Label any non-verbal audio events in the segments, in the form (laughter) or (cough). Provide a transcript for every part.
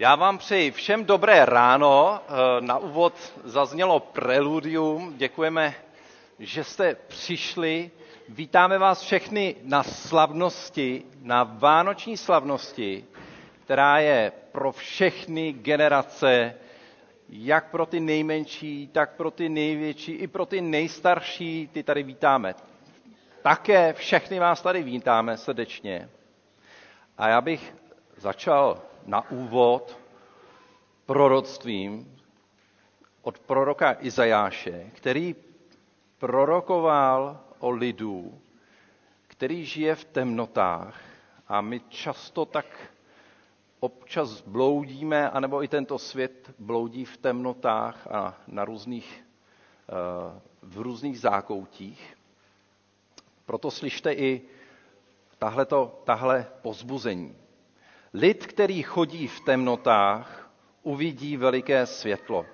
Já vám přeji všem dobré ráno. Eh, na úvod zaznělo preludium. Děkujeme, že jste přišli. Vítáme vás všechny na slavnosti, na vánoční slavnosti, která je pro všechny generace, jak pro ty nejmenší, tak pro ty největší, i pro ty nejstarší, ty tady vítáme. Také všechny vás tady vítáme srdečně. A já bych začal na úvod proroctvím od proroka Izajáše, který prorokoval o lidu, který žije v temnotách a my často tak občas bloudíme, anebo i tento svět bloudí v temnotách a na různých, eh, v různých zákoutích. Proto slyšte i tahle pozbuzení. Lid, který chodí v temnotách, uvidí veliké světlo.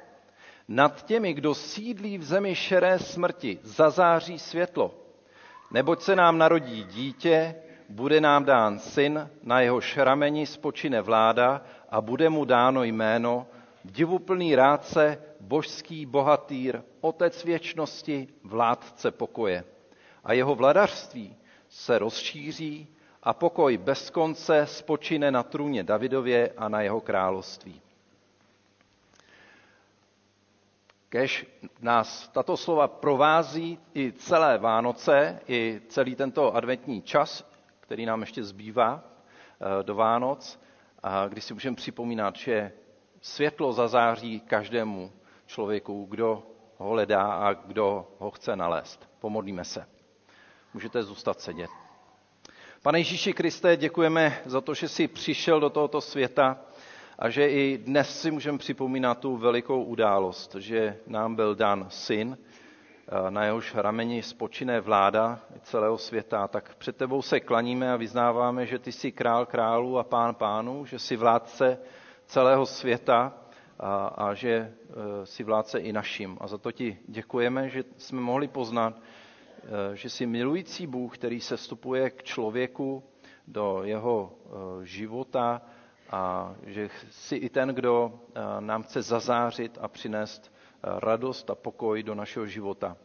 Nad těmi, kdo sídlí v zemi šeré smrti, zazáří světlo. Neboť se nám narodí dítě, bude nám dán syn, na jeho šrameni spočine vláda a bude mu dáno jméno divuplný rádce, božský bohatýr, otec věčnosti, vládce pokoje. A jeho vladařství se rozšíří a pokoj bez konce spočine na trůně Davidově a na jeho království. Kež nás tato slova provází i celé Vánoce, i celý tento adventní čas, který nám ještě zbývá eh, do Vánoc, a kdy si můžeme připomínat, že světlo zazáří každému člověku, kdo ho hledá a kdo ho chce nalézt. Pomodlíme se. Můžete zůstat sedět. Pane Ježíši Kriste, děkujeme za to, že jsi přišel do tohoto světa a že i dnes si můžeme připomínat tu velikou událost, že nám byl dán syn, na jehož rameni spočiné vláda celého světa, tak před tebou se klaníme a vyznáváme, že ty jsi král králů a pán pánů, že jsi vládce celého světa a, a že e, jsi vládce i naším. A za to ti děkujeme, že jsme mohli poznat, že jsi milující Bůh, který se vstupuje k člověku do jeho e, života a že jsi i ten, kdo nám chce zazářit a přinést radost a pokoj do našeho života.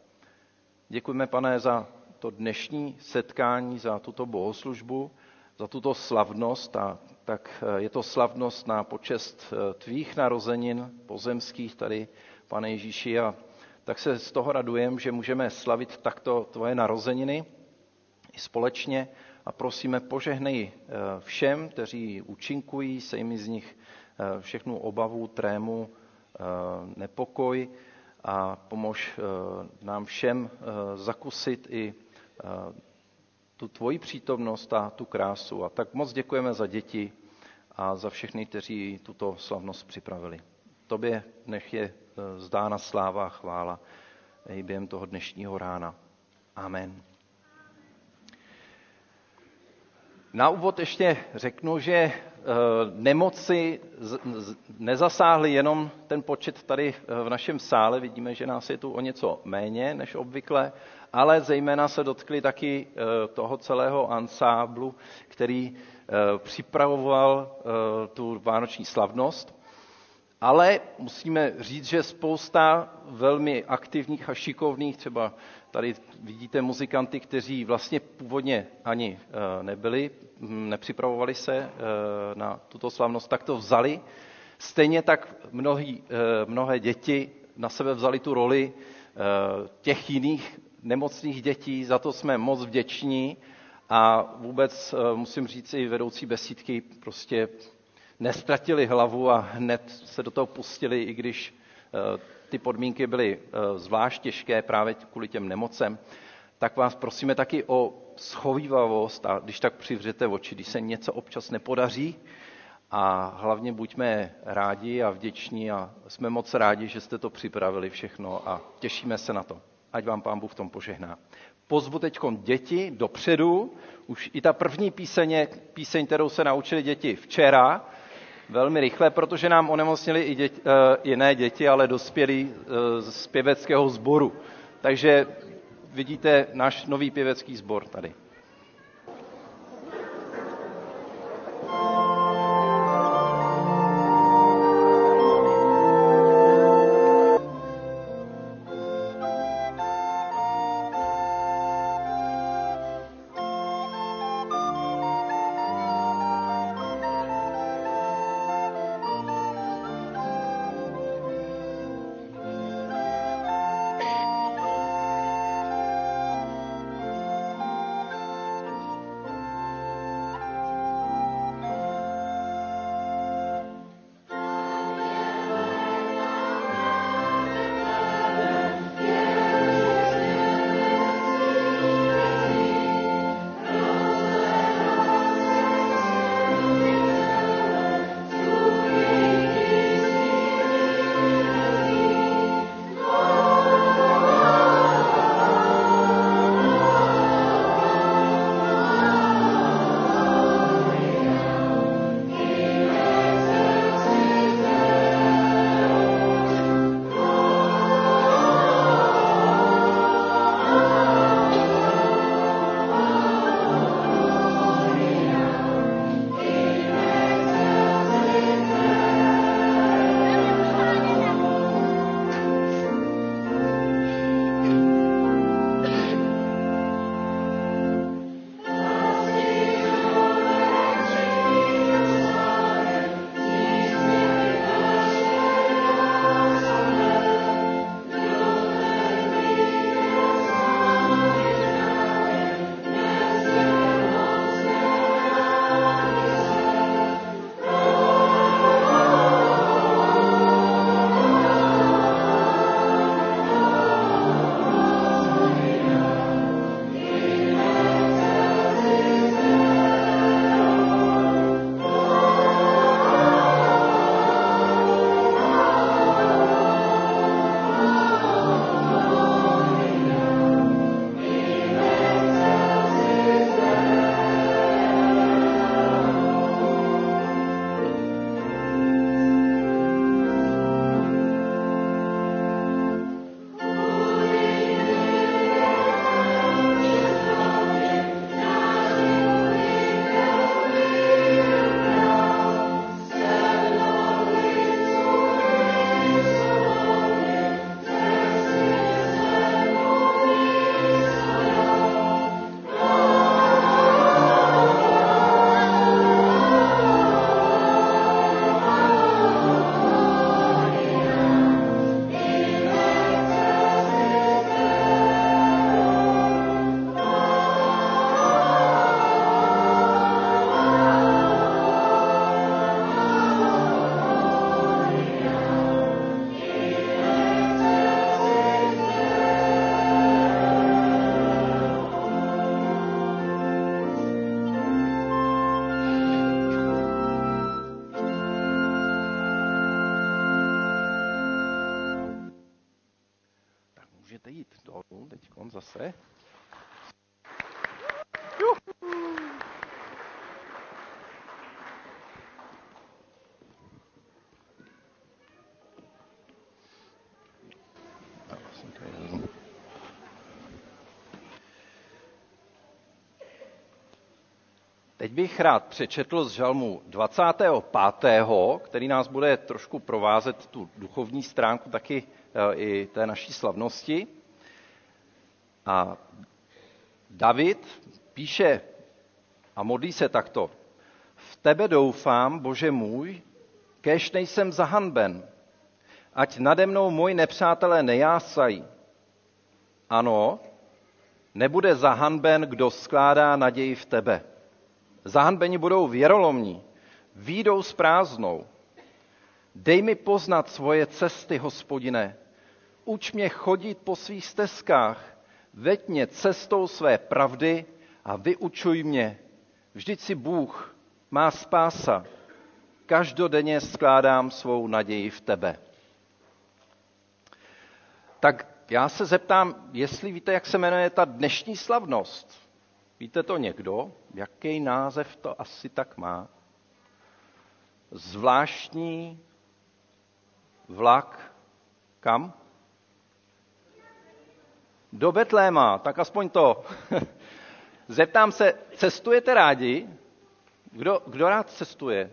Děkujeme, pane, za to dnešní setkání, za tuto bohoslužbu, za tuto slavnost. A tak je to slavnost na počest eh, tvých narozenin pozemských tady, pane Ježíši. A tak se z toho radujem, že můžeme slavit takto tvoje narozeniny i společně a prosíme, požehnej eh, všem, kteří účinkují, sejmi z nich eh, všechnu obavu, trému, nepokoj a pomož eh, nám všem eh, zakusit i eh, tu tvoji přítomnost a tu krásu. A tak moc děkujeme za děti a za všechny, kteří tuto slavnost připravili. Tobě nech je zdána sláva a chvála i během toho dnešního rána. Amen. Na úvod ještě řeknu, že eh, nemoci nezasáhly jenom ten počet tady eh, v našem sále, vidíme, že nás je tu o něco méně než obvykle, ale zejména se dotkli taky eh, toho celého ansáblu, který připravoval tu vánoční slavnost. Ale musíme říct, že spousta velmi aktivních a šikovných, třeba tady vidíte muzikanty, kteří vlastně původně ani eh, nebyli, hm, nepřipravovali se eh, na tuto slavnost, tak to vzali. Stejně tak mnohý, eh, mnohé děti na sebe vzali tu roli těch jiných nemocných dětí, za to jsme moc vděční a vůbec musím říct i vedoucí besídky prostě nestratili hlavu a hned se do toho pustili, i když eh, ty podmínky byly eh, zvlášť těžké právě kvůli těm nemocem, tak vás prosíme taky o schovývavost a když tak přivřete oči, když se něco občas nepodaří a hlavně buďme rádi a vděční a jsme moc rádi, že jste to připravili všechno a těšíme se na to. Ať vám pán Bůh v tom požehná. Pozvu teď děti dopředu. Už i ta první píseň, píseň, kterou se naučili děti včera, velmi rychle, protože nám onemocnili i děti, jiné děti, ale dospělí uh, z pěveckého sboru. Takže vidíte náš nový pěvecký sbor tady. Teď bych rád přečetl z žalmu 25., který nás bude trošku provázet tu duchovní stránku taky e, i té naší slavnosti. A David píše a modlí se takto. V tebe doufám, Bože můj, kež nejsem zahanben, ať nade mnou moji nepřátelé nejásají. Ano, nebude zahanben, kdo skládá naději v tebe. Zahanbeni budou věrolomní, výjdou s prázdnou. Dej mi poznat svoje cesty, hospodine. Uč mě chodit po svých stezkách. Veď mě cestou své pravdy a vyučuj mě. Vždyť si Bůh, má spása. Každodenně skládám svou naději v tebe. Tak já se zeptám, jestli víte, jak se jmenuje ta dnešní slavnost. Víte to někdo? Jaký název to asi tak má? Zvláštní vlak kam? Do Betléma, tak aspoň to. (laughs) Zeptám se, cestujete rádi? Kdo, kdo rád cestuje?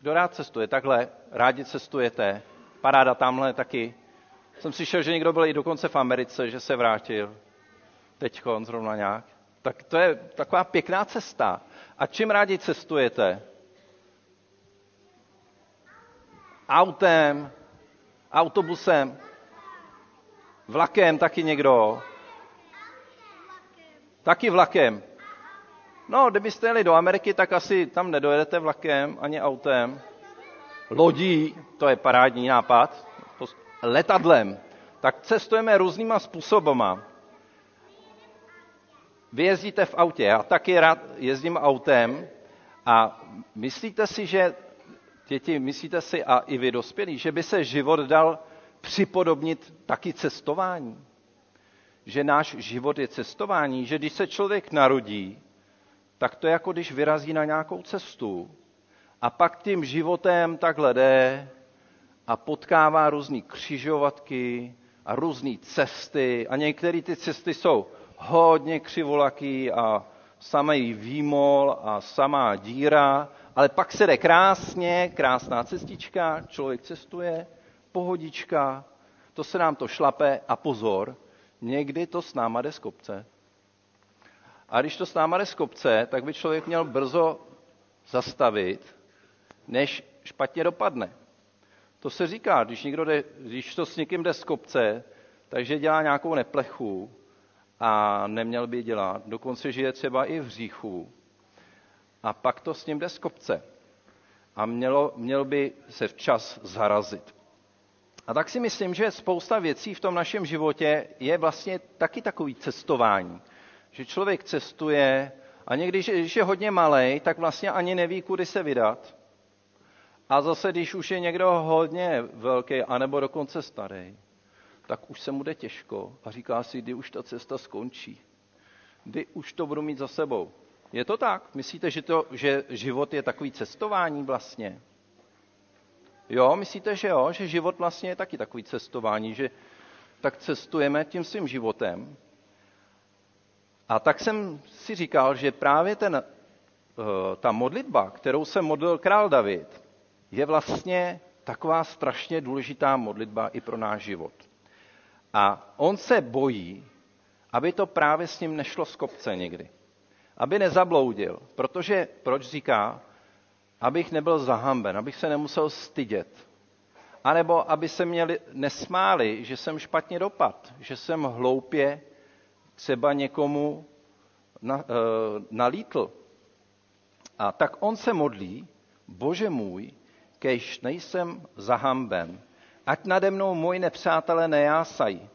Kdo rád cestuje? Takhle, rádi cestujete. Paráda tamhle taky. Jsem slyšel, že někdo byl i dokonce v Americe, že se vrátil. Teď zrovna nějak. Tak to je taková pěkná cesta. A čím rádi cestujete? Autem, autobusem, vlakem taky někdo? Taky vlakem. No, kdybyste jeli do Ameriky, tak asi tam nedojedete vlakem ani autem. Lodí, to je parádní nápad. Letadlem. Tak cestujeme různýma způsobama. Vy jezdíte v autě, já taky rád jezdím autem a myslíte si, že děti, myslíte si a i vy dospělí, že by se život dal připodobnit taky cestování? Že náš život je cestování, že když se člověk narodí, tak to je jako když vyrazí na nějakou cestu a pak tím životem takhle jde a potkává různé křižovatky a různé cesty a některé ty cesty jsou hodně křivolaký a samý výmol a samá díra, ale pak se jde krásně, krásná cestička, člověk cestuje, pohodička, to se nám to šlape a pozor, někdy to s náma jde z kopce. A když to s náma jde z kopce, tak by člověk měl brzo zastavit, než špatně dopadne. To se říká, když, někdo jde, když to s někým jde z kopce, takže dělá nějakou neplechu, a neměl by dělat. Dokonce žije třeba i v hříchu. A pak to s ním jde z kopce. A mělo, měl by se včas zarazit. A tak si myslím, že spousta věcí v tom našem životě je vlastně taky takový cestování. Že člověk cestuje a někdy, když je hodně malý, tak vlastně ani neví, kudy se vydat. A zase, když už je někdo hodně velký, anebo dokonce starý, tak už se mu jde těžko a říká si, kdy už ta cesta skončí. Kdy už to budu mít za sebou. Je to tak? Myslíte, že, to, že život je takový cestování vlastně? Jo, myslíte, že jo? Že život vlastně je taky takový cestování, že tak cestujeme tím svým životem. A tak jsem si říkal, že právě ten, eh, ta modlitba, kterou se modlil král David, je vlastně taková strašně důležitá modlitba i pro náš život. A on se bojí, aby to právě s ním nešlo z kopce někdy. Aby nezabloudil. Protože, proč říká, abych nebyl zahamben, abych se nemusel stydět. A nebo aby se měli nesmáli, že jsem špatně dopad, že jsem hloupě třeba někomu na, e, nalítl. A tak on se modlí, bože můj, kež nejsem zahamben, ať nade mnou moji nepřátelé nejásají.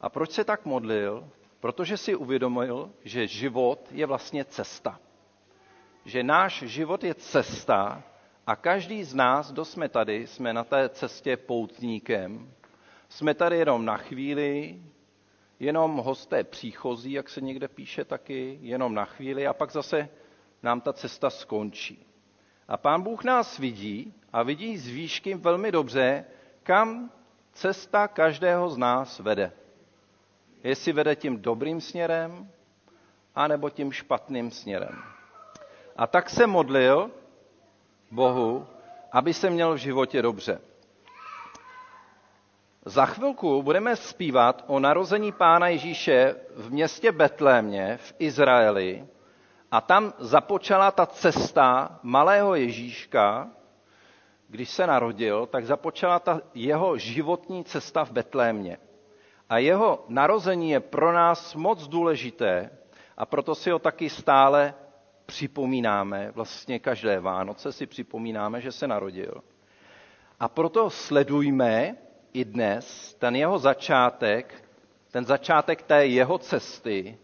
A proč se tak modlil? Protože si uvědomil, že život je vlastně cesta. Že náš život je cesta a každý z nás, kdo jsme tady, jsme na té cestě poutníkem. Jsme tady jenom na chvíli, jenom hosté příchozí, jak se někde píše taky, jenom na chvíli a pak zase nám ta cesta skončí. A pán Bůh nás vidí a vidí z výšky velmi dobře, kam cesta každého z nás vede. Jestli vede tím dobrým směrem, anebo tím špatným směrem. A tak se modlil Bohu, aby se měl v životě dobře. Za chvilku budeme zpívat o narození Pána Ježíše v městě Betlémě v Izraeli a tam započala ta cesta malého Ježíška, když se narodil, tak započala ta jeho životní cesta v Betlémě. A jeho narození je pro nás moc důležité a proto si ho taky stále připomínáme, vlastně každé Vánoce si připomínáme, že se narodil. A proto sledujme i dnes ten jeho začátek, ten začátek té jeho cesty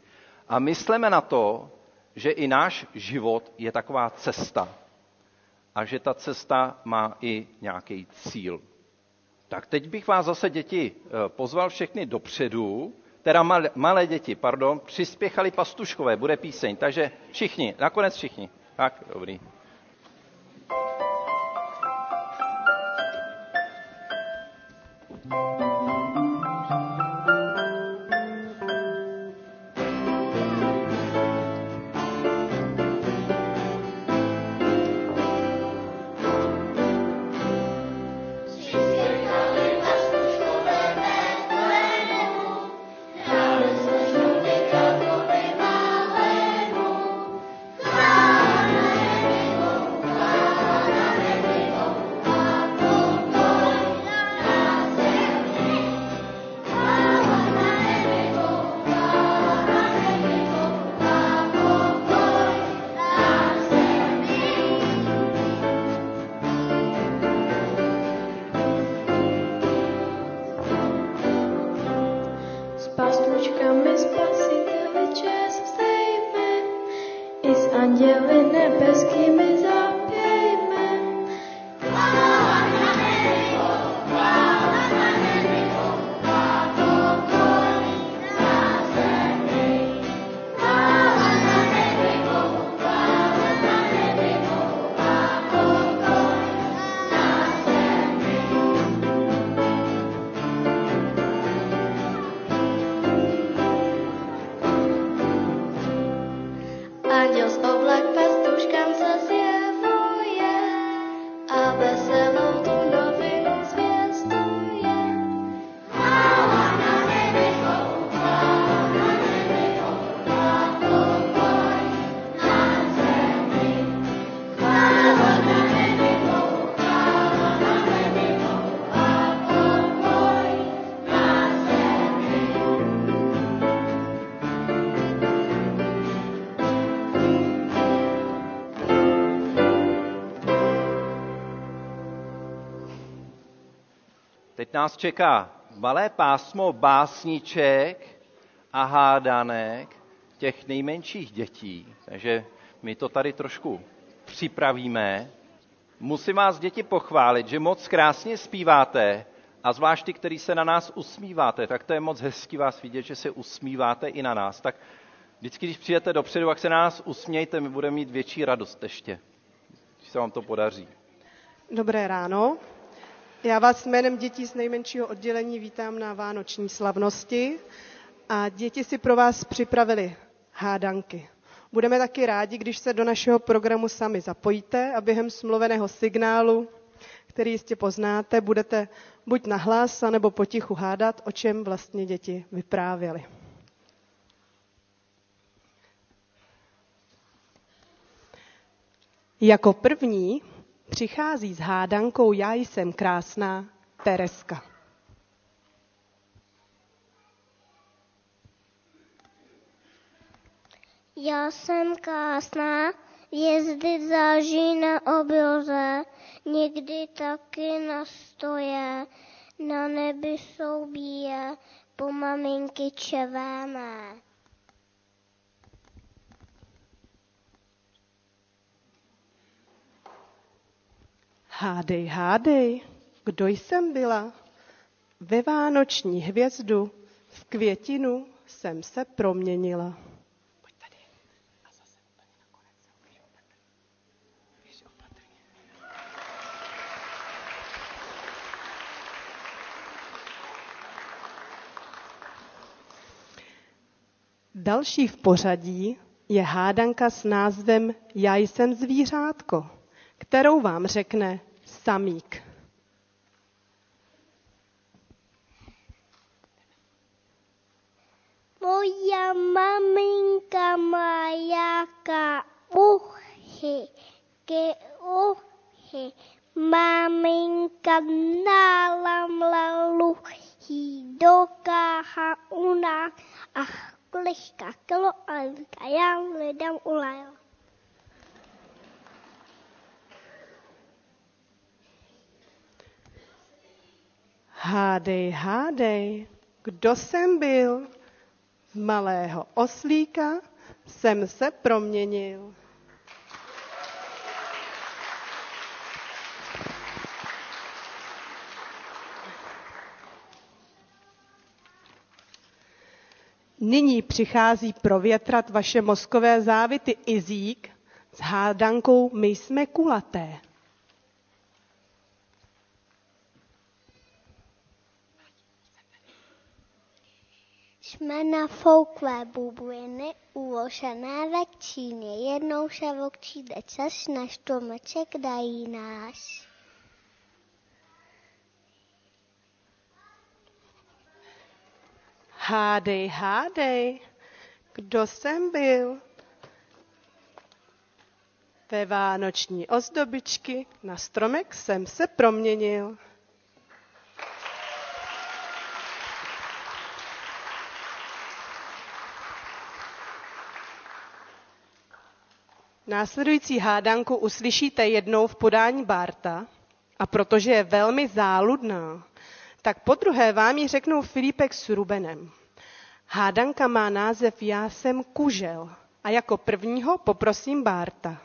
a myslíme na to, že i náš život je taková cesta a že ta cesta má i nějaký cíl. Tak teď bych vás zase, děti, eh, pozval všechny dopředu, teda malé, malé děti, pardon, přispěchali pastuškové, bude píseň, takže všichni, nakonec všichni. Tak, dobrý. Nás čeká malé pásmo básniček a hádanek těch nejmenších dětí. Takže my to tady trošku připravíme. Musím vás, děti, pochválit, že moc krásně zpíváte a zvlášť ty, který se na nás usmíváte, tak to je moc hezký vás vidět, že se usmíváte i na nás. Tak vždycky, když přijete dopředu, jak se na nás usmějte, my budeme mít větší radost ještě, když se vám to podaří. Dobré ráno. Já vás jménem dětí z nejmenšího oddělení vítám na vánoční slavnosti a děti si pro vás připravili hádanky. Budeme taky rádi, když se do našeho programu sami zapojíte a během smluveného signálu, který jistě poznáte, budete buď nahlas, nebo potichu hádat, o čem vlastně děti vyprávěly. Jako první přichází s hádankou Já jsem krásná Tereska. Já jsem krásná, jezdy záží na obloze, někdy taky na stoje, na nebi jsou bíje, po maminky čevémé. Hádej, hádej, kdo jsem byla? Ve vánoční hvězdu V květinu jsem se proměnila. Další v pořadí je hádanka s názvem Já jsem zvířátko, kterou vám řekne samík. Moja maminka má jaká uchy, ke uchy. Maminka nálamla luchí do káha u nás a kleška kilo a já lidem ulajla. Hádej, hádej, kdo jsem byl? Z malého oslíka jsem se proměnil. Nyní přichází provětrat vaše mozkové závity Izík s hádankou My jsme kulaté. Jsme na fouklé bubliny uložené ve Číně. Jednou se přijde čas, na stromeček dají nás. Hádej, hádej, kdo jsem byl? Ve vánoční ozdobičky na stromek jsem se proměnil. Následující hádanku uslyšíte jednou v podání Barta a protože je velmi záludná, tak po druhé vám ji řeknou Filipek s Rubenem. Hádanka má název Já jsem kužel a jako prvního poprosím Bárta.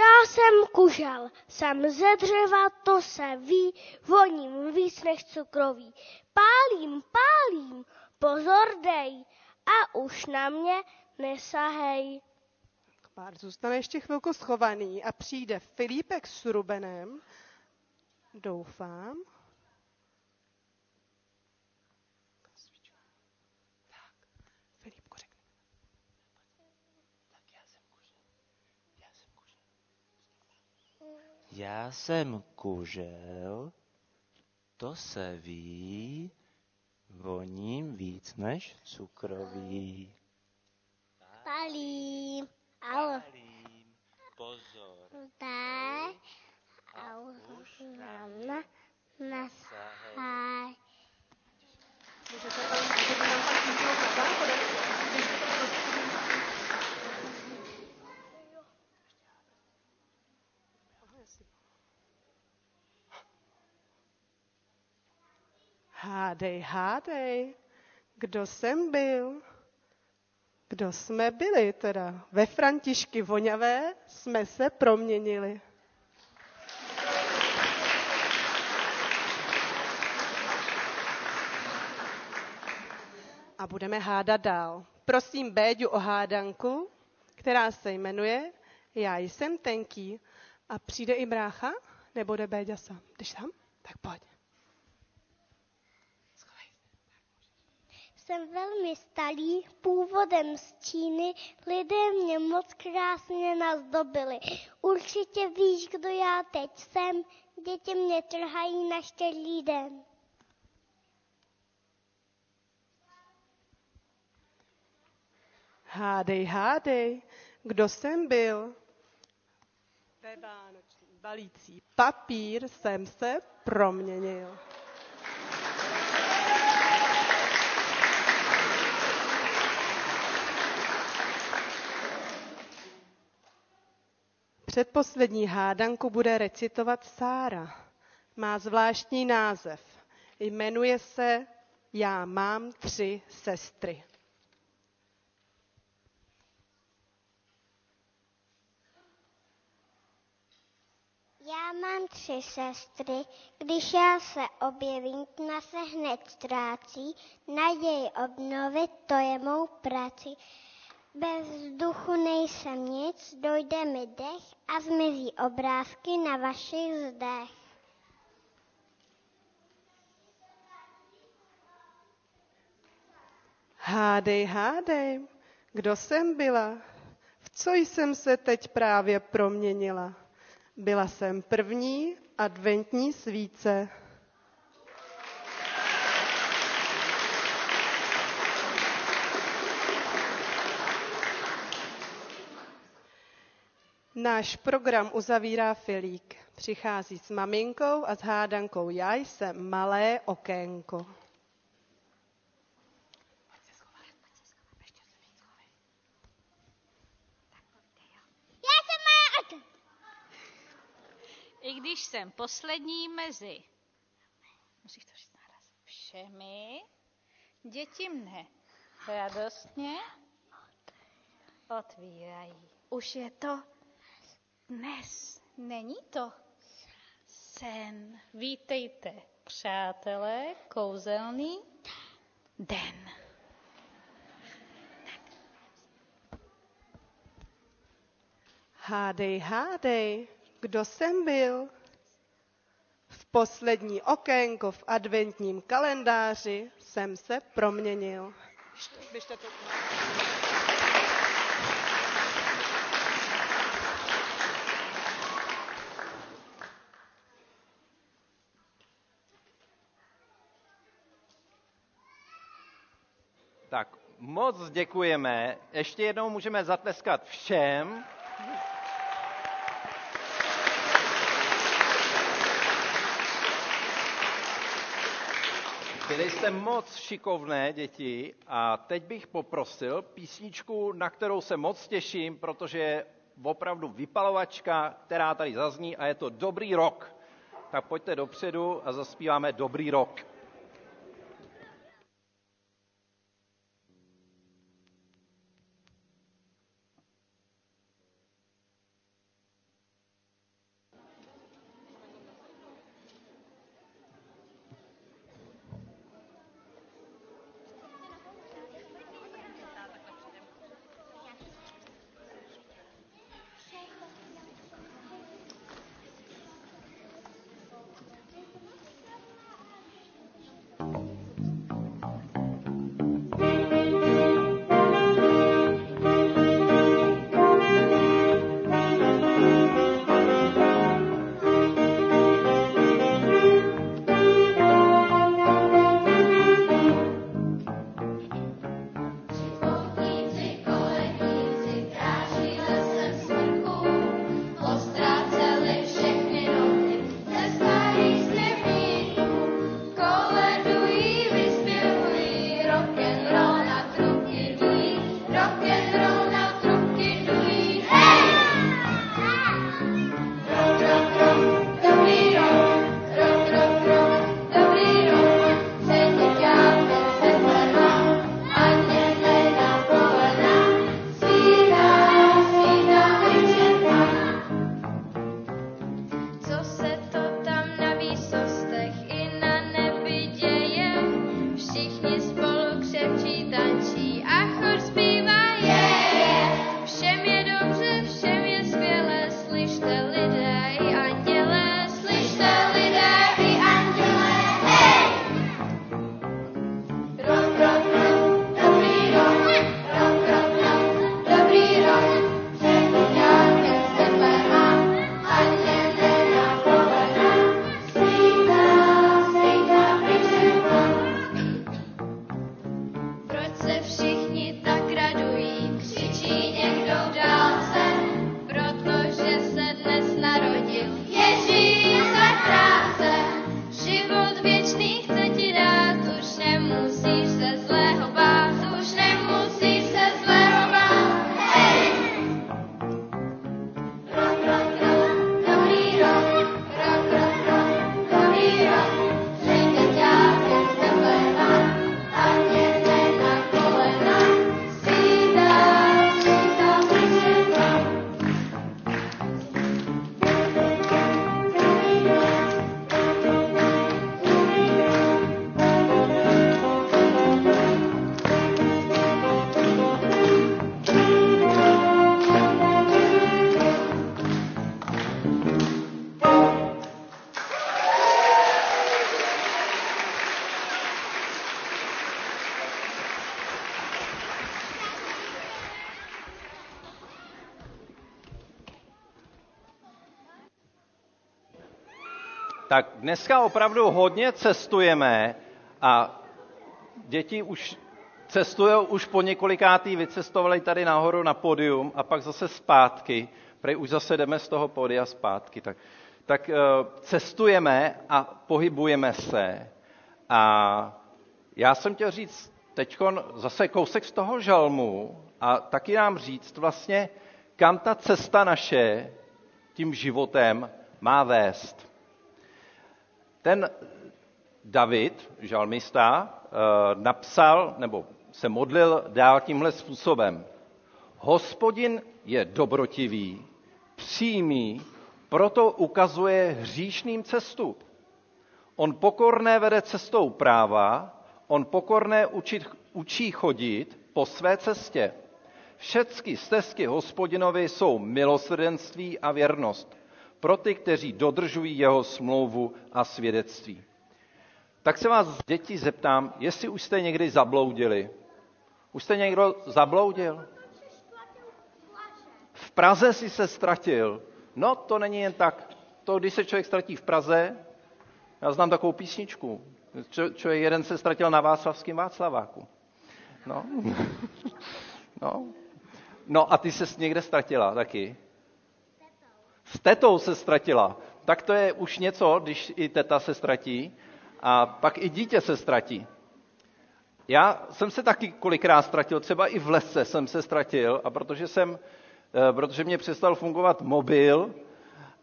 Já jsem kužel, jsem ze dřeva, to se ví, voním víc než cukroví. Pálím, pálím, pozor dej a už na mě nesahej. Pár zůstane ještě chvilku schovaný a přijde Filipek s Rubenem. Doufám. Filipku, řekni. Já jsem kužel, to se ví, voním víc než cukroví. Palím, ale Palím, pozor, dej a už na mě nesahej. Můžete tam, můžete nám pak Hádej, hádej, kdo jsem byl? Kdo jsme byli teda? Ve Františky voňavé jsme se proměnili. A budeme hádat dál. Prosím Béďu o hádanku, která se jmenuje Já jsem tenký. A přijde i brácha? Nebo jde Béďa sám? Jdeš sám? Tak pojď. Jsem velmi starý, původem z Číny, lidé mě moc krásně nazdobili. Určitě víš, kdo já teď jsem, děti mě trhají na štědrý den. Hádej, hádej, kdo jsem byl? Ve vánoční balící papír jsem se proměnil. Předposlední hádanku bude recitovat Sára. Má zvláštní název. Jmenuje se Já mám tři sestry. Já mám tři sestry, když já se objevím, tma se hned ztrácí, naději obnovit, to je mou práci. Bez vzduchu nejsem nic, dojde mi dech a zmizí obrázky na vašich zdech. Hádej, hádej, kdo jsem byla? V co jsem se teď právě proměnila? Byla jsem první adventní svíce. Náš program uzavírá Filík. Přichází s maminkou a s hádankou Já jsem malé okénko. Já jsem má okem. I když jsem poslední mezi, musíš to říct naraz, všemi, děti mne radostně otvírají. Už je to dnes, není to sen. Vítejte, přátelé, kouzelný den. Hádej, hádej, kdo jsem byl? V poslední okénko v adventním kalendáři jsem se proměnil. Běžte to. Tak moc děkujeme. Ještě jednou můžeme zatleskat všem. Byli jste moc šikovné děti a teď bych poprosil písničku, na kterou se moc těším, protože je opravdu vypalovačka, která tady zazní a je to Dobrý rok. Tak pojďte dopředu a zaspíváme Dobrý rok. Tak dneska opravdu hodně cestujeme a děti už cestují už po několikátý, vycestovali tady nahoru na podium a pak zase zpátky. Prej už zase jdeme z toho podia zpátky. Tak, tak eh, cestujeme a pohybujeme se. A já jsem chtěl říct teď zase kousek z toho žalmu a taky nám říct vlastně, kam ta cesta naše tím životem má vést. Ten David, žalmista, eh, napsal, nebo se modlil dál tímhle způsobem. Hospodin je dobrotivý, přímý, proto ukazuje hříšným cestu. On pokorné vede cestou práva, on pokorné učit, učí chodit po své cestě. Všecky stezky hospodinovi jsou milosrdenství a věrnost pro ty, kteří dodržují jeho smlouvu a svědectví. Tak se vás děti zeptám, jestli už jste někdy zabloudili. Už jste někdo zabloudil? V Praze si se ztratil. No, to není jen tak. To, když se člověk ztratí v Praze, já znám takovou písničku. Člověk jeden se ztratil na Václavském Václaváku. No. (laughs) no. No a ty se někde ztratila taky. S tetou se ztratila. Tak to je už něco, když i teta se ztratí a pak i dítě se ztratí. Já jsem se taky kolikrát ztratil, třeba i v lese jsem se ztratil a protože, jsem, eh, protože mě přestal fungovat mobil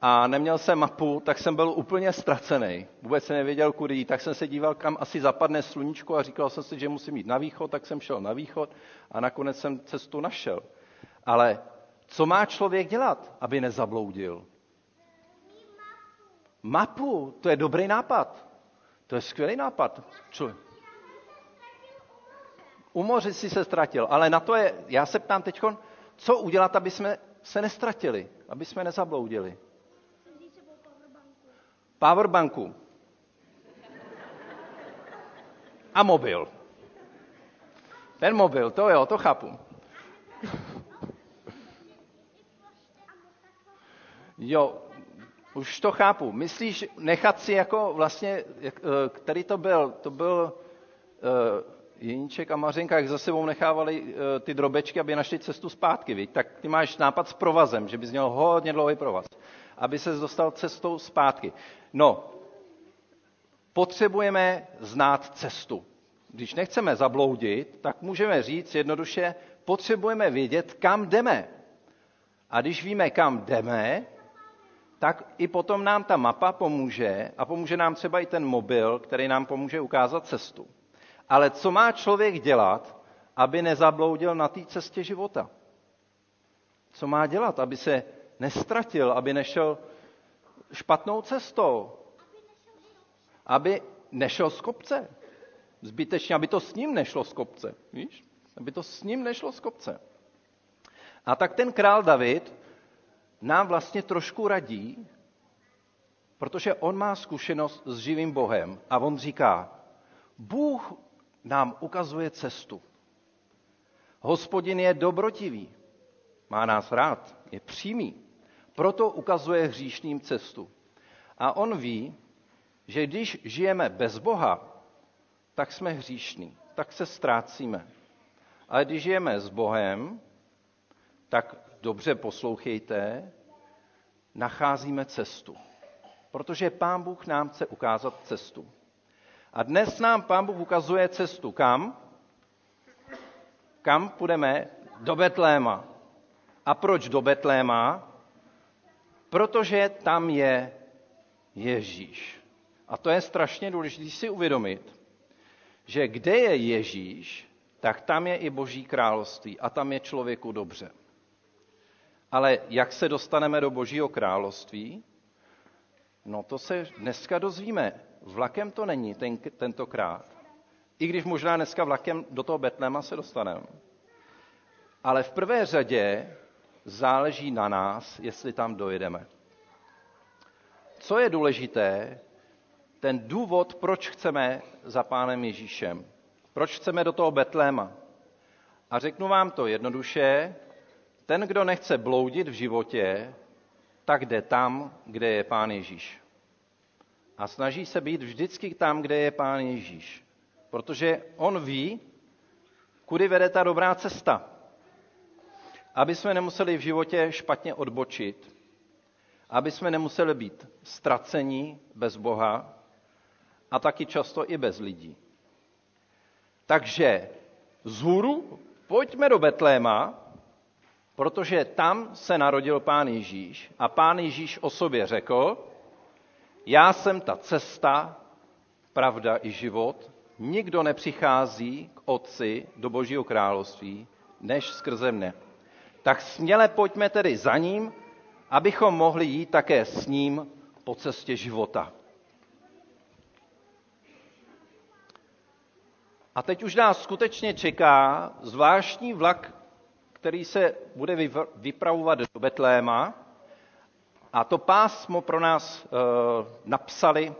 a neměl jsem mapu, tak jsem byl úplně ztracený. Vůbec se nevěděl, kudy jít, tak jsem se díval, kam asi zapadne sluníčko a říkal jsem si, že musím jít na východ, tak jsem šel na východ a nakonec jsem cestu našel. Ale co má člověk dělat, aby nezabloudil? Mapu, to je dobrý nápad. To je skvělý nápad. Člověk. U moře si se ztratil, ale na to je, já se ptám teď, co udělat, aby jsme se nestratili, aby jsme nezabloudili. Powerbanku. A mobil. Ten mobil, to jo, to chápu. Jo, už to chápu. Myslíš nechat si jako vlastně, eh, který to byl? To byl uh, Jeníček a Mařenka, jak za sebou nechávali uh, ty drobečky, aby našli cestu zpátky. Viď? Tak ty máš nápad s provazem, že bys měl hodně dlouhý provaz, aby se dostal cestou zpátky. No, potřebujeme znát cestu. Když nechceme zabloudit, tak můžeme říct jednoduše, potřebujeme vědět, kam jdeme. A když víme, kam jdeme, tak i potom nám ta mapa pomůže a pomůže nám třeba i ten mobil, který nám pomůže ukázat cestu. Ale co má člověk dělat, aby nezabloudil na té cestě života? Co má dělat, aby se nestratil, aby nešel špatnou cestou? Aby nešel z kopce. Zbytečně, aby to s ním nešlo z kopce. Víš? Aby to s ním nešlo z kopce. A tak ten král David nám vlastně trošku radí, protože on má zkušenost s živým Bohem a on říká, Bůh nám ukazuje cestu. Hospodin je dobrotivý, má nás rád, je přímý, proto ukazuje hříšným cestu. A on ví, že když žijeme bez Boha, tak jsme hříšní, tak se ztrácíme. Ale když žijeme s Bohem, tak dobře poslouchejte, nacházíme cestu. Protože Pán Bůh nám chce ukázat cestu. A dnes nám Pán Bůh ukazuje cestu. Kam? Kam půjdeme? Do Betléma. A proč do Betléma? Protože tam je Ježíš. A to je strašně důležité si uvědomit, že kde je Ježíš, tak tam je i Boží království a tam je člověku dobře. Ale jak se dostaneme do Božího království? No to se dneska dozvíme. Vlakem to není ten, tentokrát. I když možná dneska vlakem do toho Betléma se dostaneme. Ale v prvé řadě záleží na nás, jestli tam dojedeme. Co je důležité, ten důvod, proč chceme za pánem Ježíšem. Proč chceme do toho Betléma. A řeknu vám to jednoduše, ten, kdo nechce bloudit v životě, tak jde tam, kde je Pán Ježíš. a snaží se být vždycky tam, kde je Pán Ježíš. Protože on ví, kudy vede ta dobrá cesta. Aby jsme nemuseli v životě špatně odbočit, aby jsme nemuseli být ztracení bez Boha a taky často i bez lidí. Takže zhůru pojďme do Betléma, protože tam se narodil pán Ježíš a pán Ježíš o sobě řekl, já jsem ta cesta, pravda i život, nikdo nepřichází k otci do božího království, než skrze mne. Tak směle pojďme tedy za ním, abychom mohli jít také s ním po cestě života. A teď už nás skutečně čeká zvláštní vlak, který se bude vypravovat do Betléma. A to pásmo pro nás e, napsali,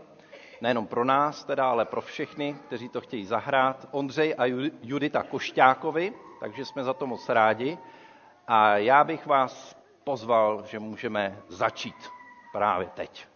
nejenom pro nás teda, ale pro všechny, kteří to chtějí zahrát, Ondřej a Judita Košťákovi, takže jsme za to moc rádi. A já bych vás pozval, že můžeme začít právě teď.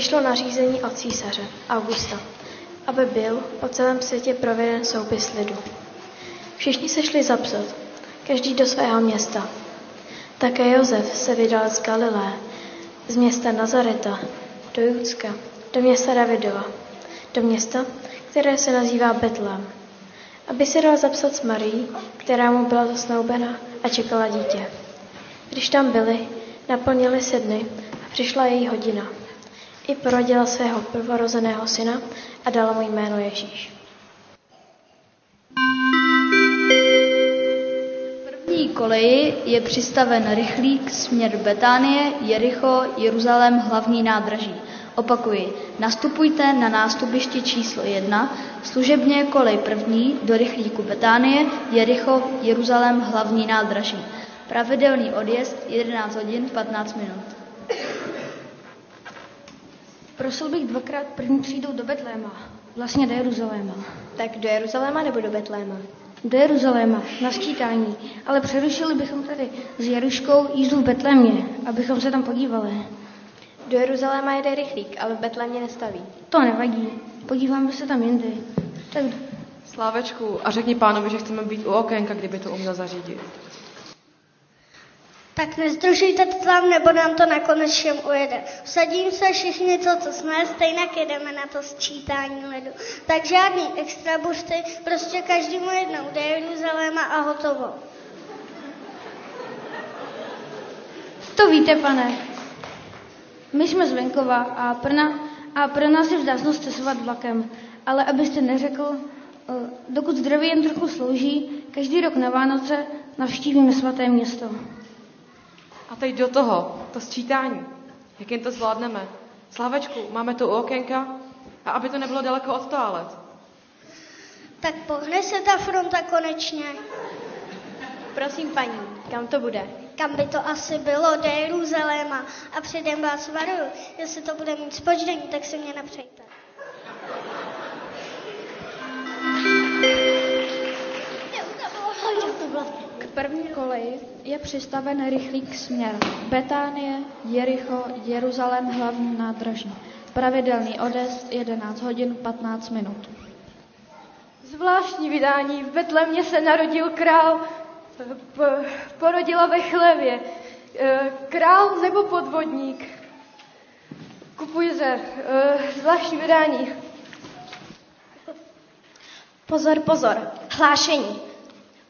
Vyšlo nařízení od císaře Augusta, aby byl po celém světě proveden soupis lidu. Všichni se šli zapsat, každý do svého města. Také Josef se vydal z Galilé, z města Nazareta, do Judska, do města Davidova, do města, které se nazývá Betlém, aby se dal zapsat s Marií, která mu byla zasnoubena a čekala dítě. Když tam byli, naplnili se dny a přišla její hodina – i porodila svého prvorozeného syna a dala mu jméno Ježíš. První koleji je přistaven rychlík směr Betánie, Jericho, Jeruzalém, hlavní nádraží. Opakuji, nastupujte na nástupišti číslo 1, služebně kolej první do rychlíku Betánie, Jericho, Jeruzalém, hlavní nádraží. Pravidelný odjezd 11 hodin 15 minut. Prosil bych dvakrát první třídou do Betléma. Vlastně do Jeruzaléma. Tak do Jeruzaléma nebo do Betléma? do Jeruzaléma na skýtání, ale přerušili bychom tady s Jaruškou jízdu v Betlémě, abychom se tam podívali. Do Jeruzaléma jede rychlík, ale v Betlémě nestaví. To nevadí, podíváme se tam jindy. Tak Slávečku, a řekni pánovi, že chceme být u okénka, kdyby to uměl zařídit. Tak nezdržujte tam, nebo nám to nakonec všem ujede. Vsadím se všichni, co to jsme, stejně jdeme na to sčítání ledu. Tak žádný extra buřty, prostě každému jednou do Jeruzaléma a hotovo. To víte, pane. My jsme z venkova a pro, a pro nás je vzácnost cestovat vlakem. Ale abyste neřekl, eh, dokud zdraví jen trochu slouží, každý rok na Vánoce navštívíme svaté město. A teď do toho, to sčítání. Jak jen to zvládneme? Slávečku, máme tu u okénka? A aby to nebylo daleko od toalet. Tak pohne se ta fronta konečně. Prosím, paní, kam to bude? Kam by to asi bylo, do Jeruzaléma. A předem vás varuju, jestli to bude mít spoždění, tak se mě nepřejte. První koleji je přistaven rychlík směr Betánie, Jericho, Jeruzalém hlavní nádraží. Pravidelný odjezd 11 hodin 15 minut. Zvláštní vydání. V Betlemě se narodil král, p- porodila ve chlevě. E, Král nebo podvodník? Kupuj se. E, Zvláštní vydání. Pozor, pozor, hlášení.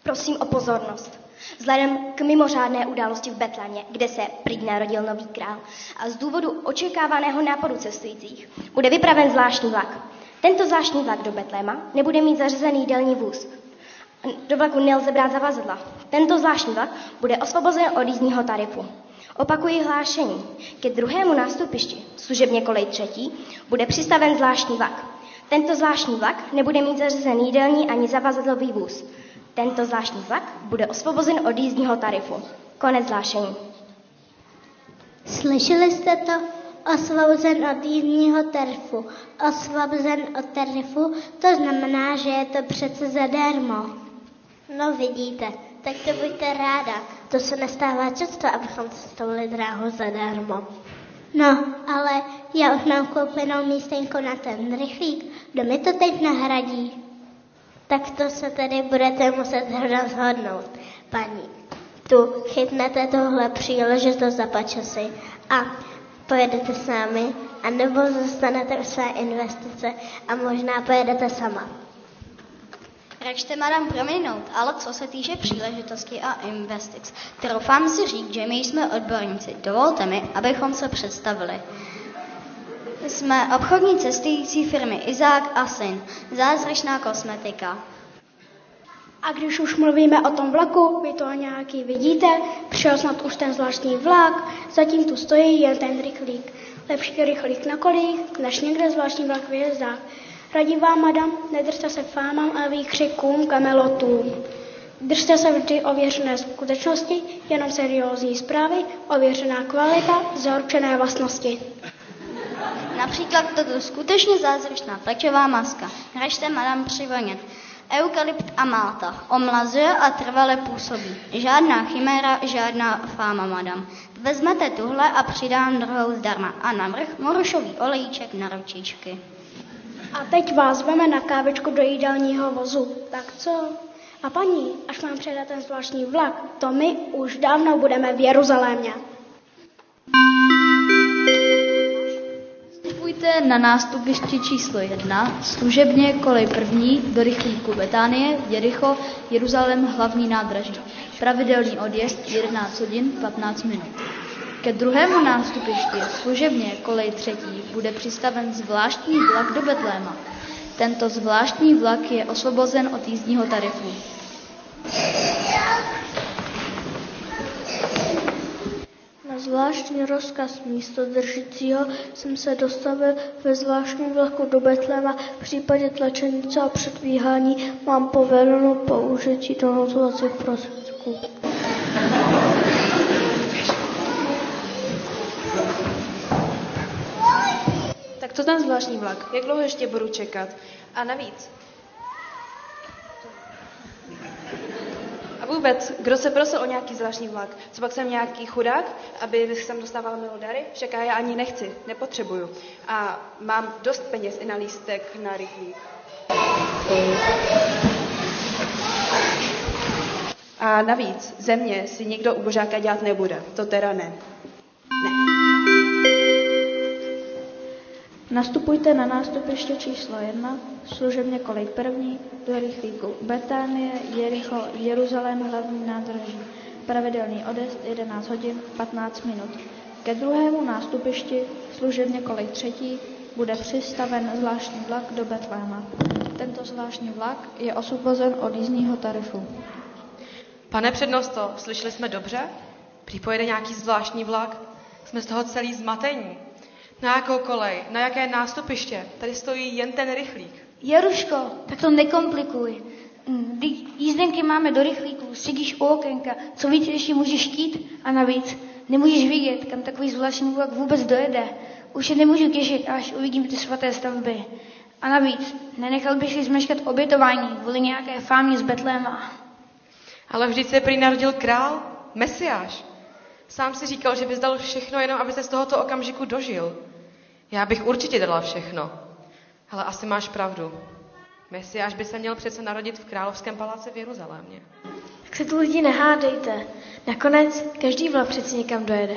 Prosím o pozornost. Vzhledem k mimořádné události v Betlémě, kde se prý narodil nový král a z důvodu očekávaného náporu cestujících bude vypraven zvláštní vlak. Tento zvláštní vlak do Betléma nebude mít zařazený jídelní vůz. Do vlaku nelze brát zavazadla. Tento zvláštní vlak bude osvobozen od jízdního tarifu. Opakuji hlášení. Ke druhému nástupišti, služebně kolej třetí, bude přistaven zvláštní vlak. Tento zvláštní vlak nebude mít zařazen jídelní ani zavazadlový vůz. Tento zvláštní vlak bude osvobozen od jízdního tarifu. Konec zvlášení. Slyšeli jste to? Osvobozen od jízdního tarifu. Osvobozen od tarifu, to znamená, že je to přece zadarmo. No vidíte, tak to buďte ráda. To se nestává často, abychom cestovali dráhu zadarmo. No, ale já už mám koupenou místenku na ten rychlík. Kdo mi to teď nahradí? Tak to se tedy budete muset rozhodnout, paní. Tu chytnete tohle příležitost za pačasy a pojedete s námi, anebo zostanete u své investice a možná pojedete sama. Račte madam prominout, ale co se týče příležitosti a investic, troufám si říct, že my jsme odborníci. Dovolte mi, abychom se představili. Jsme obchodní cestující firmy Izák a Syn, zázračná kosmetika. A když už mluvíme o tom vlaku, vy to nějaký vidíte, přišel snad už ten zvláštní vlak, zatím tu stojí jen ten rychlík. Lepší rychlík na kolích, než někde zvláštní vlak vyjezdá. Radím vám, madam, nedržte se fámám a výkřikům kamelotům. Držte se vždy ověřené skutečnosti, jenom seriózní zprávy, ověřená kvalita, zaručené vlastnosti. Například toto skutečně zázračná plečová maska. Hražte madam přivonět. Eukalypt a máta. Omlazuje a trvale působí. Žádná chiméra, žádná fáma, madam. Vezmete tuhle a přidám druhou zdarma. A navrch morušový olejček na ručičky. A teď vás veme na kávečku do jídelního vozu. Tak co? A paní, až vám předá ten zvláštní vlak, to my už dávno budeme v Jeruzalémě. Vstupujte na nástupiště číslo 1, služebně kolej první do rychlíku Betánie, Jericho, Jeruzalém hlavní nádraží. Pravidelný odjezd 11 hodin 15 minut. Ke druhému nástupišti služebně kolej třetí bude přistaven zvláštní vlak do Betléma. Tento zvláštní vlak je osvobozen od jízdního tarifu. Na zvláštní rozkaz místo držícího jsem se dostavil ve zvláštním vlaku do Betléma. V případě tlačenice a předvíhání mám povedeno použití donucovacích prostředků. Tak co ten zvláštní vlak? Jak dlouho ještě budu čekat? A navíc, vůbec, kdo se prosil o nějaký zvláštní vlak? Co pak jsem nějaký chudák, aby jsem dostával milodary? Však já ani nechci, nepotřebuju. A mám dost peněz i na lístek na rychlík. A navíc, země si nikdo ubožáka dělat nebude. To teda ne. Nastupujte na nástupiště číslo 1, služebně kolej první, do rychlíku Betánie, Jericho, Jeruzalém, hlavní nádraží. Pravidelný odest 11 hodin 15 minut. Ke druhému nástupišti, služebně kolej třetí, bude přistaven zvláštní vlak do Betléma. Tento zvláštní vlak je osvobozen od jízdního tarifu. Pane přednosto, slyšeli jsme dobře? Prý pojede nějaký zvláštní vlak? Jsme z toho celý zmatení. Na jakou kolej? Na jaké nástupiště? Tady stojí jen ten rychlík. Jaruško, tak to nekomplikuj. Jízdenky máme do rychlíku, sedíš u okénka, co víc ještě můžeš chtít a navíc nemůžeš vidět, kam takový zvláštní vlak vůbec dojede. Už se nemůžu těšit, až uvidím ty svaté stavby. A navíc, nenechal bych si zmeškat obětování kvůli nějaké fámě z Betléma. Ale vždyť se prý narodil král, mesiáš. Sám si říkal, že bys dal všechno jenom, aby se z tohoto okamžiku dožil. Já bych určitě dala všechno. Ale asi máš pravdu. Mesiáš by se měl přece narodit v královském paláci v Jeruzalémě. Tak se tu lidi nehádejte. Nakonec každý vlak přece někam dojede.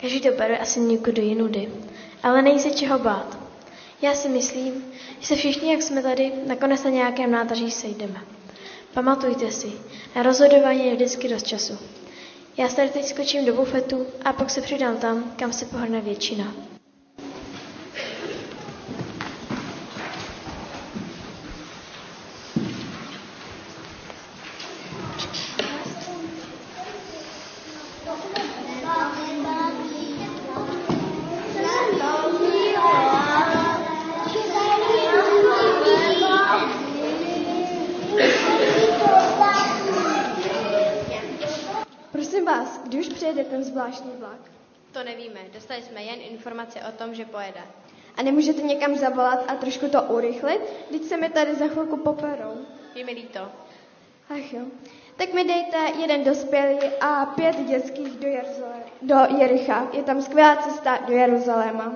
Každý to bere asi někoho do jinudy. Ale nejsi čeho bát. Já si myslím, že se všichni, jak jsme tady, nakonec na nějakém nádraží sejdeme. Pamatujte si, na rozhodování je vždycky dost času. Já se tady teď skočím do bufetu a pak se přidám tam, kam se pohrne většina. Prosím vás, kdy už přijede ten zvláštní vlak? To nevíme, dostali jsme jen informace o tom, že pojede. A nemůžete někam zavolat a trošku to urychlit? Teď se mi tady za chvilku poperou. Je mi líto. Ach jo. Tak mi dejte jeden dospělý a pět dětských do, Jeruzalé- do Jericha. Je tam skvělá cesta do Jeruzaléma.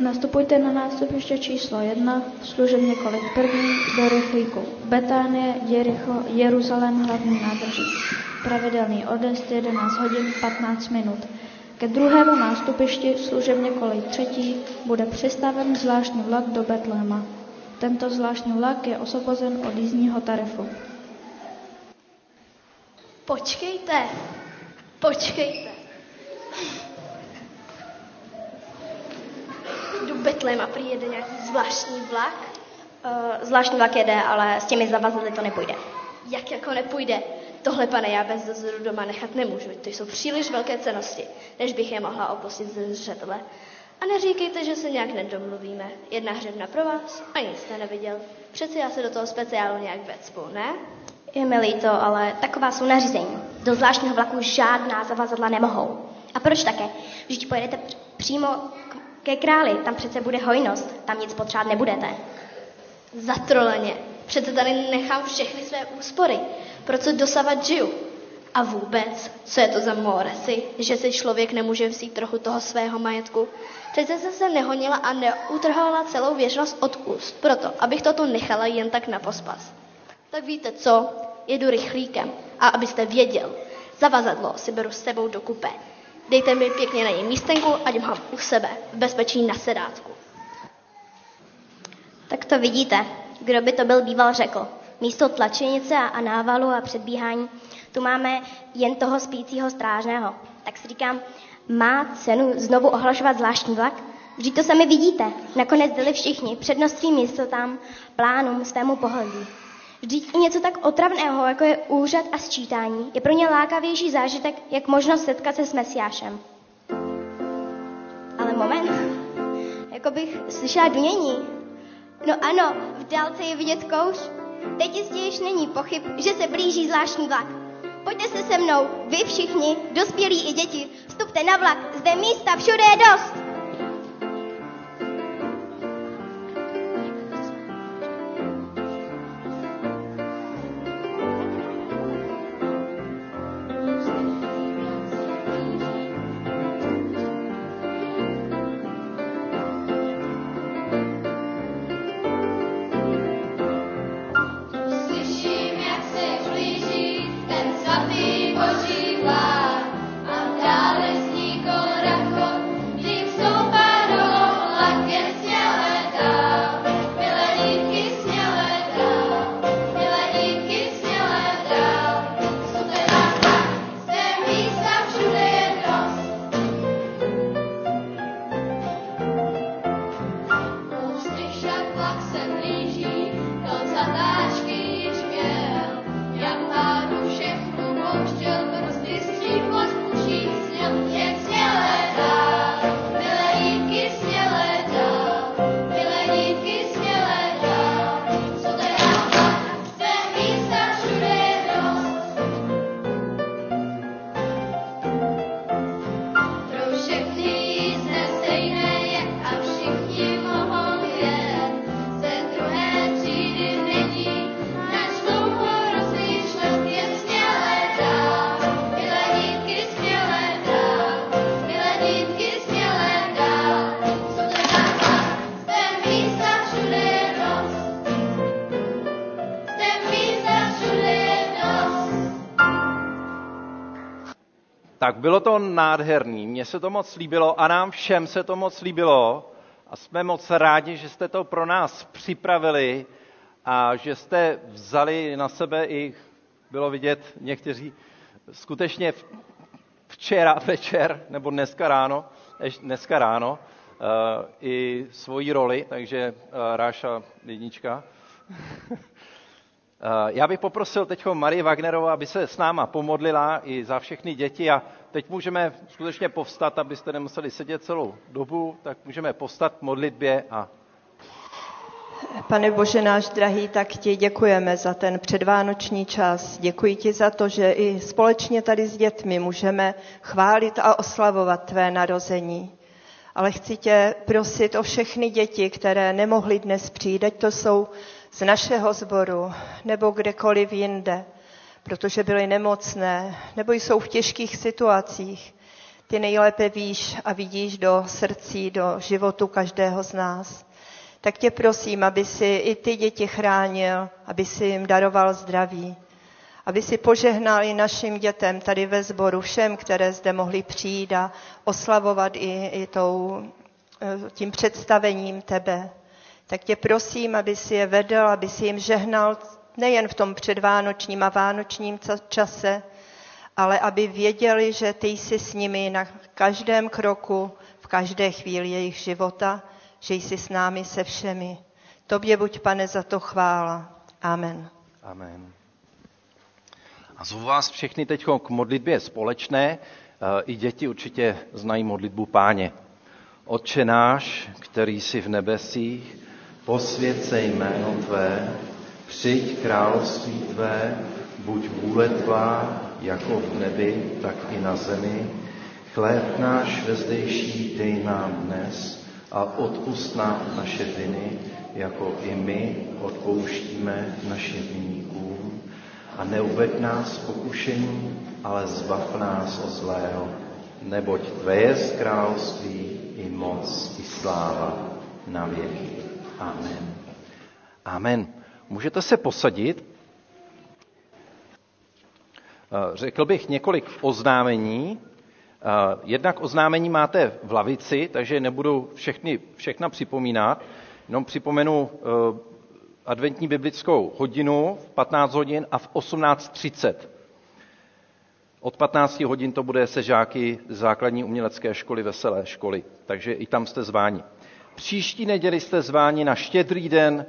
Nastupujte na nástupiště číslo 1, služebně kolik první, do rychlíku Betánie, Jericho, Jeruzalém, hlavní nádraží. Pravidelný odest 11 hodin 15 minut. Ke druhému nástupišti služebně kolej třetí bude přistaven zvláštní vlak do Betléma. Tento zvláštní vlak je osvobozen od jízdního tarifu. Počkejte, počkejte. Do Betléma přijede nějaký zvláštní vlak? Uh, zvláštní vlak jede, ale s těmi zavazadly to nepůjde. Jak jako nepůjde? Tohle, pane, já bez dozoru doma nechat nemůžu. To jsou příliš velké cenosti, než bych je mohla opustit ze zřetele. A neříkejte, že se nějak nedomluvíme. Jedna hřebna pro vás a nic jste neviděl. Přeci já se do toho speciálu nějak vecpu, ne? Je mi líto, ale taková jsou nařízení. Do zvláštního vlaku žádná zavazadla nemohou. A proč také? Vždyť pojedete přímo k, ke králi, tam přece bude hojnost, tam nic potřebovat nebudete. Zatroleně. Přece tady nechám všechny své úspory. Pro co dosavat žiju? A vůbec, co je to za moresy, že si člověk nemůže vzít trochu toho svého majetku? Přece se se nehonila a neutrhala celou věčnost od úst, proto, abych to tu nechala jen tak na pospas. Tak víte co? Jedu rychlíkem. A abyste věděl, zavazadlo si beru s sebou do kupé. Dejte mi pěkně na něj místenku, ať mám u sebe, v bezpečí na sedátku. Tak to vidíte, kdo by to byl býval řekl. Místo tlačenice a návalu a předbíhání tu máme jen toho spícího strážného. Tak si říkám, má cenu znovu ohlašovat zvláštní vlak? Vždyť to sami vidíte. Nakonec dali všichni přednost svým jistotám, plánům, svému pohledí. Vždyť i něco tak otravného, jako je úřad a sčítání, je pro ně lákavější zážitek, jak možnost setkat se s Mesiášem. Ale moment, jako bych slyšela dunění. No ano, v dálce je vidět kouř. Teď jistě již není pochyb, že se blíží zvláštní vlak. Pojďte se se mnou, vy všichni, dospělí i děti, vstupte na vlak, zde místa všude je dost. Tak bylo to nádherný, mně se to moc líbilo a nám všem se to moc líbilo a jsme moc rádi, že jste to pro nás připravili a že jste vzali na sebe i, bylo vidět, někteří skutečně včera večer nebo dneska ráno, dneska ráno uh, i svoji roli, takže uh, Ráša jednička. (laughs) Eh, já bych poprosil teď Marie Wagnerovou, aby se s náma pomodlila i za všechny děti a teď můžeme skutečně povstat, abyste nemuseli sedět celou dobu, tak můžeme povstat k modlitbě a Pane Bože náš drahý, tak ti děkujeme za ten předvánoční čas. Děkuji ti za to, že i společně tady s dětmi můžeme chválit a oslavovat tvé narození. Ale chci tě prosit o všechny děti, které nemohly dnes přijít, ať to jsou z našeho sboru nebo kdekoliv jinde, protože byly nemocné nebo jsou v těžkých situacích. Ty nejlépe víš a vidíš do srdcí, do životu každého z nás. Tak tě prosím, aby si i ty děti chránil, aby si jim daroval zdraví, aby si požehnal i našim dětem tady ve sboru, všem, které zde mohli přijít a oslavovat i, i tou, eh, tím představením tebe tak tě prosím, aby si je vedl, aby si jim žehnal nejen v tom předvánočním a vánočním čase, ale aby věděli, že ty jsi s nimi na každém kroku, v každé chvíli jejich života, že jsi s námi se všemi. Tobě buď, pane, za to chvála. Amen. Amen. A zvu vás všechny teď k modlitbě společné. I děti určitě znají modlitbu páně. Otče náš, který jsi v nebesích, posvěd jméno Tvé, přijď království Tvé, buď vůle Tvá, jako v nebi, tak i na zemi. Chléb náš vezdejší dej nám dnes a odpust nám naše viny, jako i my odpouštíme našim viníkům. A neuved nás pokušení, ale zbav nás od zlého, neboť Tvé je království i moc i sláva na věky. Amen. Amen. Můžete se posadit. Eh, řekl bych několik oznámení. Eh, jednak oznámení máte v lavici, takže nebudu všechny, všechna připomínat. Jenom připomenu eh, adventní biblickou hodinu v 15 hodin a v 18.30. Od 15 hodin to bude se žáky základní umělecké školy, veselé školy, takže i tam jste zváni. Příští neděli jste zváni na štědrý den,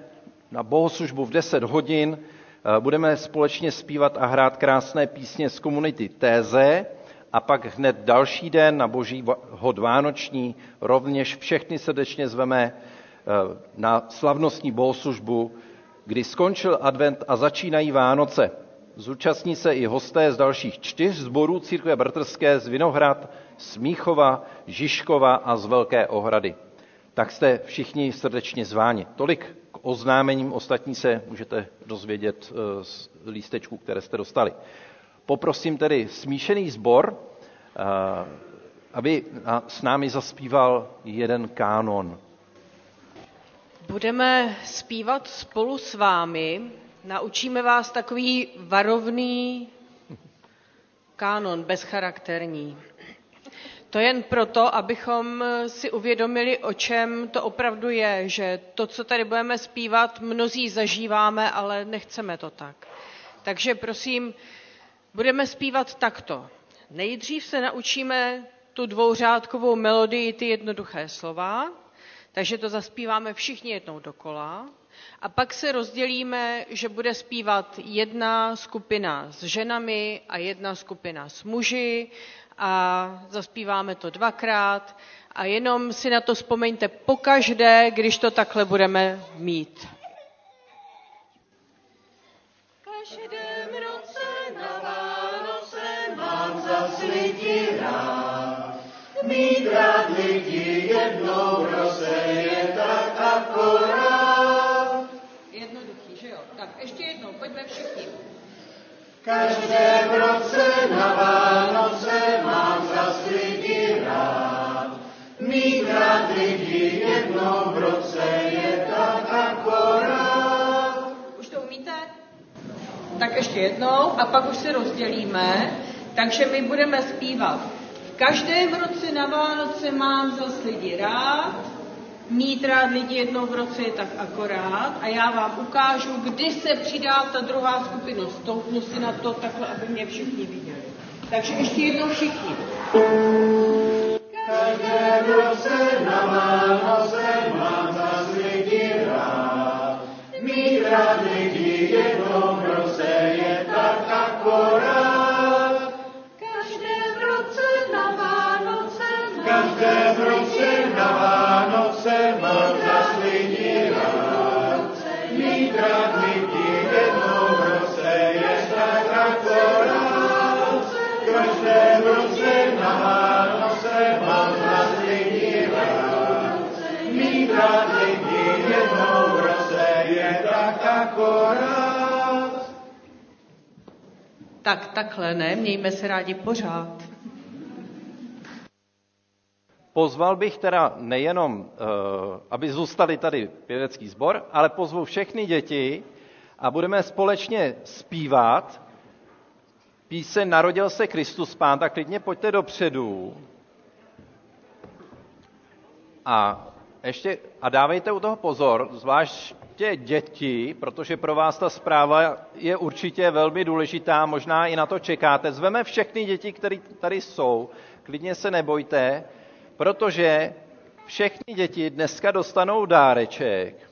na bohoslužbu v 10 hodin. Eh, budeme společně zpívat a hrát krásné písně z komunity Téze a pak hned další den na boží hod Vánoční rovněž všechny srdečně zveme eh, na slavnostní bohoslužbu, kdy skončil advent a začínají Vánoce. Zúčastní se i hosté z dalších čtyř zborů církve bratrské z Vinohrad, Smíchova, Žižkova a z Velké Ohrady tak jste všichni srdečně zváni. Tolik k oznámením, ostatní se můžete dozvědět eh, z lístečků, které jste dostali. Poprosím tedy smíšený sbor, eh, aby s námi zaspíval jeden kánon. Budeme zpívat spolu s vámi. Naučíme vás takový varovný kánon, bezcharakterní. To jen proto, abychom si uvědomili, o čem to opravdu je, že to, co tady budeme zpívat, mnozí zažíváme, ale nechceme to tak. Takže prosím, budeme zpívat takto. Nejdřív se naučíme tu dvouřádkovou melodii, ty jednoduché slova, takže to zaspíváme všichni jednou dokola. A pak se rozdělíme, že bude zpívat jedna skupina s ženami a jedna skupina s muži a zaspíváme to dvakrát a jenom si na to vzpomeňte pokaždé, když to takhle budeme mít. Každém roce na Vánoce mám zas lidi rád. Mít rád lidi jednou roce je tak akorát. Jednoduchý, že jo? Tak ještě jednou, pojďme všichni. Každé v roce na Vánoce mám za lidi rád. Mít rád lidi jednou v roce je tak akorát. Už to umíte? Tak ještě jednou a pak už se rozdělíme. Takže my budeme zpívat. V každém roce na Vánoce mám zas lidi rád, mít rád lidi jednou v roce je tak akorát a já vám ukážu, kdy se přidá ta druhá skupina. Stoupnu si na to takhle, aby mě všichni viděli. Takže ještě jednou všichni. Každé roce na Vánoce mám zas lidi rád. Mít rád lidi jednou v roce je tak akorát. Tak takhle ne, mějme se rádi pořád. Pozval bych teda nejenom, eh, aby zůstali tady pěvecký sbor, ale pozvu všechny děti a budeme společně zpívat píseň Narodil se Kristus Pán, tak klidně pojďte dopředu. A ještě, a dávejte u toho pozor, zvláště děti, protože pro vás ta zpráva je určitě velmi důležitá, možná i na to čekáte. Zveme všechny děti, které tady jsou, klidně se nebojte, protože všechny děti dneska dostanou dáreček.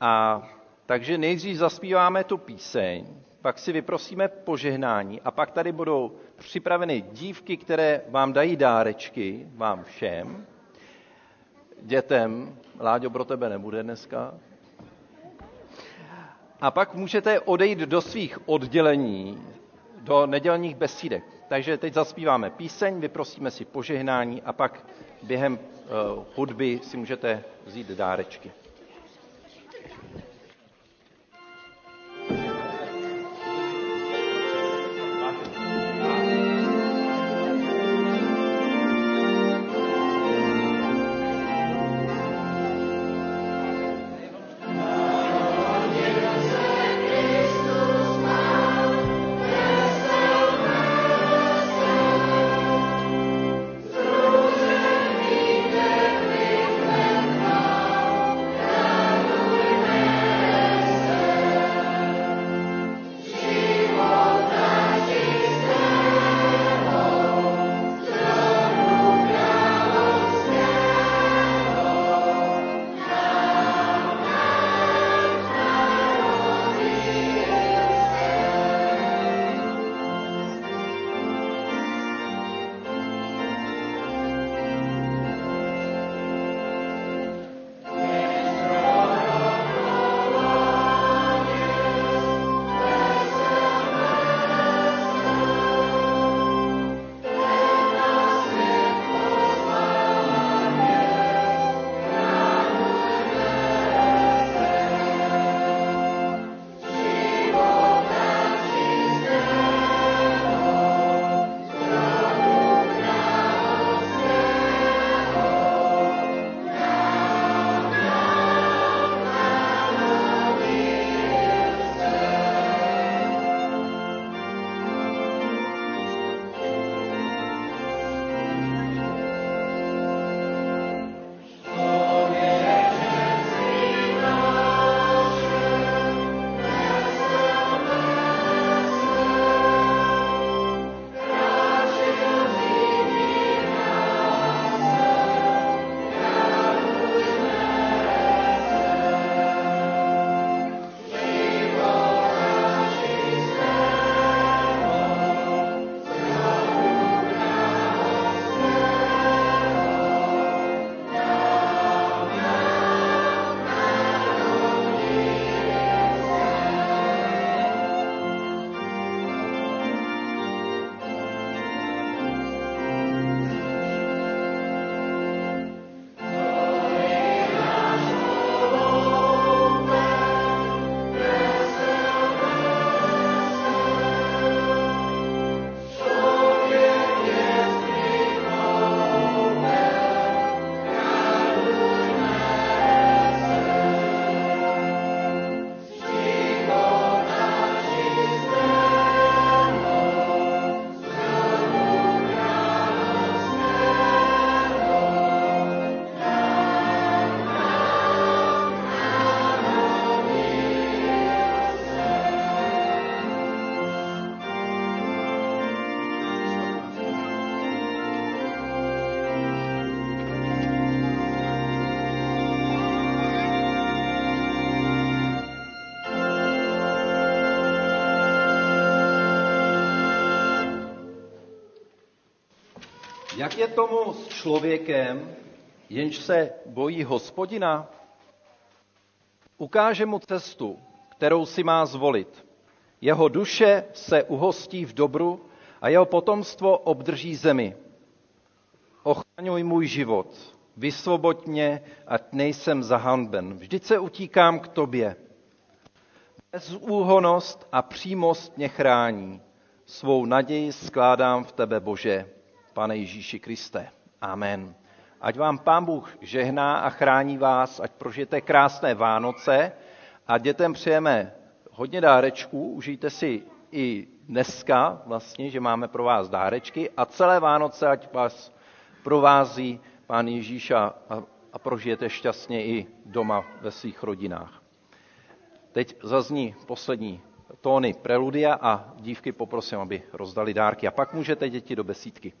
A takže nejdřív zaspíváme tu píseň, pak si vyprosíme požehnání a pak tady budou připraveny dívky, které vám dají dárečky, vám všem, dětem, Láďo pro tebe nebude dneska, a pak můžete odejít do svých oddělení, do nedělních besídek. Takže teď zaspíváme píseň, vyprosíme si požehnání a pak během uh, hudby si můžete vzít dárečky. Jak je tomu s člověkem, jenž se bojí hospodina? Ukáže mu cestu, kterou si má zvolit. Jeho duše se uhostí v dobru a jeho potomstvo obdrží zemi. Ochraňuj můj život, vysvoboď mě, ať nejsem zahanben. Vždyť se utíkám k tobě. Bezúhonost a přímost mě chrání. Svou naději skládám v tebe, Bože, Pane Ježíši Kriste. Amen. Ať vám Pán Bůh žehná a chrání vás, ať prožijete krásné Vánoce a dětem přejeme hodně dárečků, užijte si i dneska vlastně, že máme pro vás dárečky a celé Vánoce, ať vás provází Pán Ježíš a, a prožijete šťastně i doma ve svých rodinách. Teď zazní poslední tóny preludia a dívky poprosím, aby rozdali dárky. A pak můžete děti do besídky.